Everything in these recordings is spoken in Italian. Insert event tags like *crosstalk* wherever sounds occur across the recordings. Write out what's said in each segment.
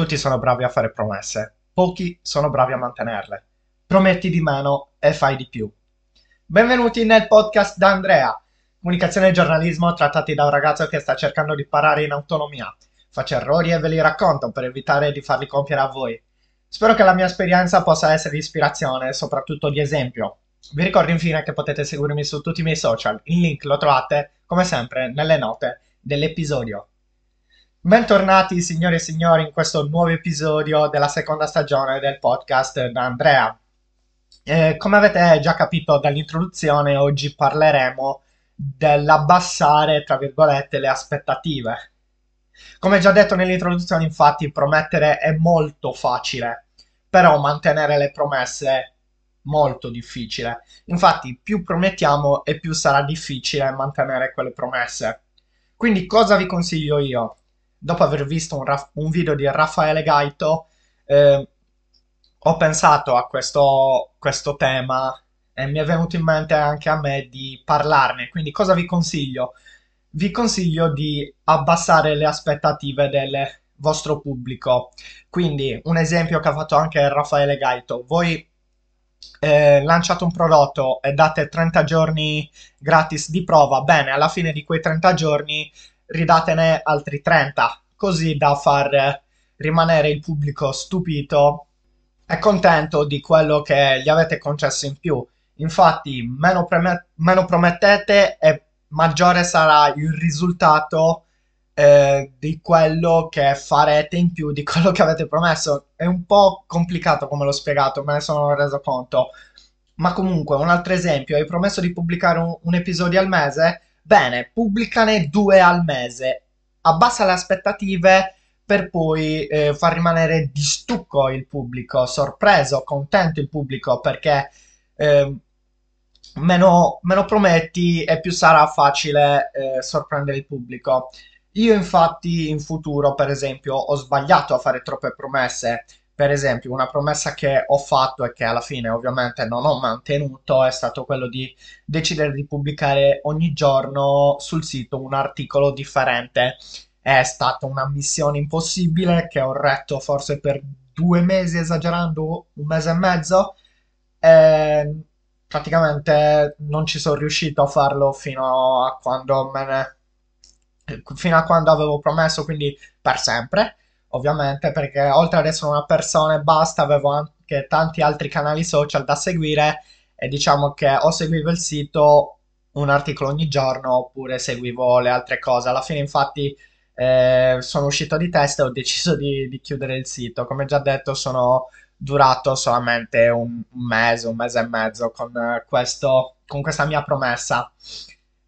Tutti sono bravi a fare promesse, pochi sono bravi a mantenerle. Prometti di meno e fai di più. Benvenuti nel podcast da Andrea. Comunicazione e giornalismo trattati da un ragazzo che sta cercando di imparare in autonomia. Faccio errori e ve li racconto per evitare di farli compiere a voi. Spero che la mia esperienza possa essere di ispirazione e soprattutto di esempio. Vi ricordo infine che potete seguirmi su tutti i miei social, il link lo trovate come sempre nelle note dell'episodio. Bentornati signore e signori in questo nuovo episodio della seconda stagione del podcast da Andrea. Eh, come avete già capito dall'introduzione, oggi parleremo dell'abbassare, tra virgolette, le aspettative. Come già detto nell'introduzione, infatti, promettere è molto facile, però mantenere le promesse molto difficile. Infatti, più promettiamo e più sarà difficile mantenere quelle promesse. Quindi cosa vi consiglio io? Dopo aver visto un, Raff- un video di Raffaele Gaito, eh, ho pensato a questo, questo tema e mi è venuto in mente anche a me di parlarne. Quindi cosa vi consiglio? Vi consiglio di abbassare le aspettative del vostro pubblico. Quindi un esempio che ha fatto anche Raffaele Gaito. Voi eh, lanciate un prodotto e date 30 giorni gratis di prova. Bene, alla fine di quei 30 giorni ridatene altri 30, così da far rimanere il pubblico stupito e contento di quello che gli avete concesso in più. Infatti, meno, preme- meno promettete e maggiore sarà il risultato eh, di quello che farete in più di *laughs* quello che avete promesso. È un po' complicato come l'ho spiegato, me ne sono reso conto. Ma comunque, un altro esempio, hai promesso di pubblicare un, un episodio al mese? Bene, pubblicane due al mese, abbassa le aspettative per poi eh, far rimanere di stucco il pubblico, sorpreso, contento il pubblico, perché eh, meno, meno, prometti e più sarà facile eh, sorprendere il pubblico. Io infatti in futuro, per esempio, ho sbagliato a fare troppe promesse per esempio, una promessa che ho fatto e che alla fine ovviamente non ho mantenuto è stato quello di decidere di pubblicare ogni giorno sul sito un articolo differente. È stata una missione impossibile che ho retto forse per due mesi, esagerando, un mese e mezzo. E praticamente non ci sono riuscito a farlo fino a quando me ne fino a quando avevo promesso, quindi per sempre ovviamente, perché oltre ad essere una persona e basta, avevo anche tanti altri canali social da seguire e diciamo che o seguivo il sito un articolo ogni giorno oppure seguivo le altre cose. Alla fine infatti eh, sono uscito di testa e ho deciso di, di, chiudere il sito. Come già detto sono durato solamente un, mese, un mese e mezzo con, questo, con questa mia promessa.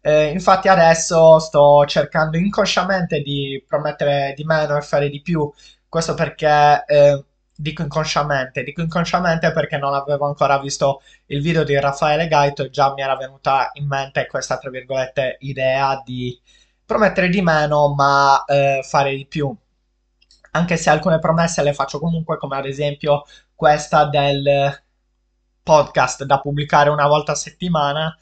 Eh, infatti adesso sto cercando inconsciamente di promettere di meno e fare di più. Questo perché eh, dico inconsciamente, dico inconsciamente perché non avevo ancora visto il video di Raffaele Gaito e già mi era venuta in mente questa, tra virgolette, idea di promettere di meno ma eh, fare di più. Anche se alcune promesse le faccio comunque, come ad esempio questa del podcast da pubblicare una volta a settimana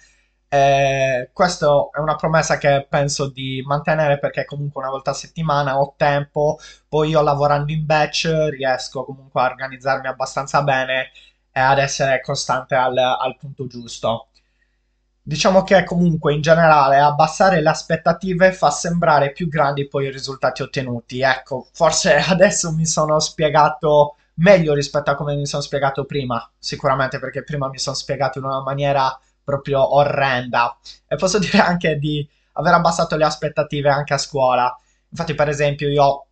eh, questa è una promessa che penso di mantenere perché comunque una volta a settimana ho tempo, poi io lavorando in batch riesco comunque a organizzarmi abbastanza bene e ad essere costante al, al punto giusto. Diciamo che comunque in generale abbassare le aspettative fa sembrare più grandi poi i risultati ottenuti. Ecco, forse *laughs* adesso mi sono spiegato meglio rispetto a come mi sono spiegato prima, sicuramente perché prima mi sono spiegato in una maniera proprio orrenda. E posso *laughs* dire anche di aver abbassato le aspettative anche a scuola. Infatti, per esempio, io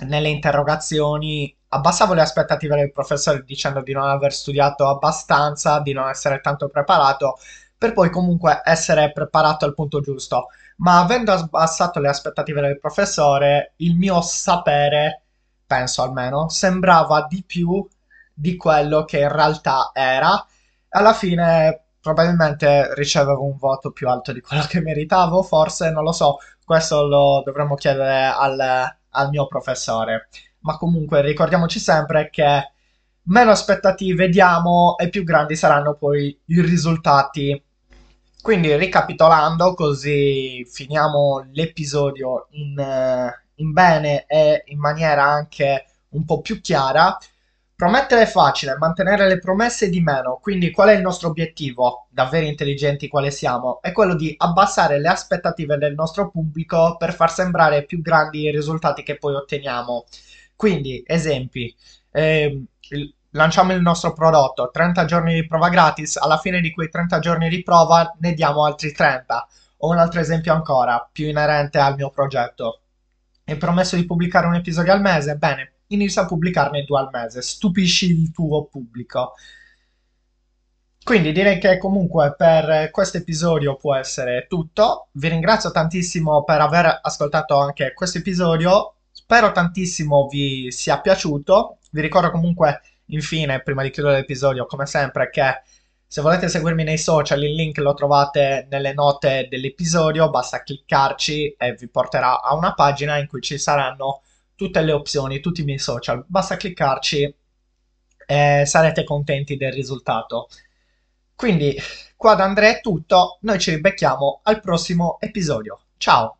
nelle interrogazioni abbassavo le aspettative del professore dicendo di non aver studiato abbastanza, di non essere tanto preparato, per poi comunque essere preparato al punto giusto. Ma avendo abbassato le aspettative del professore, il mio sapere, penso almeno, sembrava di più di quello che in realtà era. Alla fine probabilmente ricevevo un voto più alto di quello che meritavo, forse non lo so, questo lo dovremmo chiedere al, al mio professore. Ma comunque ricordiamoci sempre che meno aspettative diamo e più grandi saranno poi i risultati. Quindi ricapitolando, così finiamo l'episodio in, in bene e in maniera anche un po' più chiara. Promettere è facile, mantenere le promesse di meno. Quindi qual è il nostro obiettivo, davvero intelligenti quale siamo? È quello di abbassare le aspettative del nostro pubblico per far sembrare più grandi i risultati che poi otteniamo. Quindi, esempi. Eh, lanciamo il nostro prodotto, 30 giorni di prova gratis, alla fine di quei 30 giorni di prova ne diamo altri 30. O un altro esempio ancora, più inerente al mio progetto. Hai promesso di pubblicare un episodio al mese? Bene, inizia a pubblicarne due al mese, stupisci il tuo pubblico. Quindi direi che comunque per questo episodio può essere tutto. Vi ringrazio tantissimo per aver ascoltato anche questo episodio. Spero tantissimo vi sia piaciuto. Vi ricordo comunque Infine, prima di chiudere l'episodio, come sempre, che se volete seguirmi nei social, il link lo trovate nelle note dell'episodio, basta cliccarci e vi porterà a una pagina in cui ci saranno tutte le opzioni, tutti i miei social. Basta cliccarci e sarete contenti del risultato. Quindi, qua da Andrea è tutto, noi ci ribecchiamo al prossimo episodio. Ciao!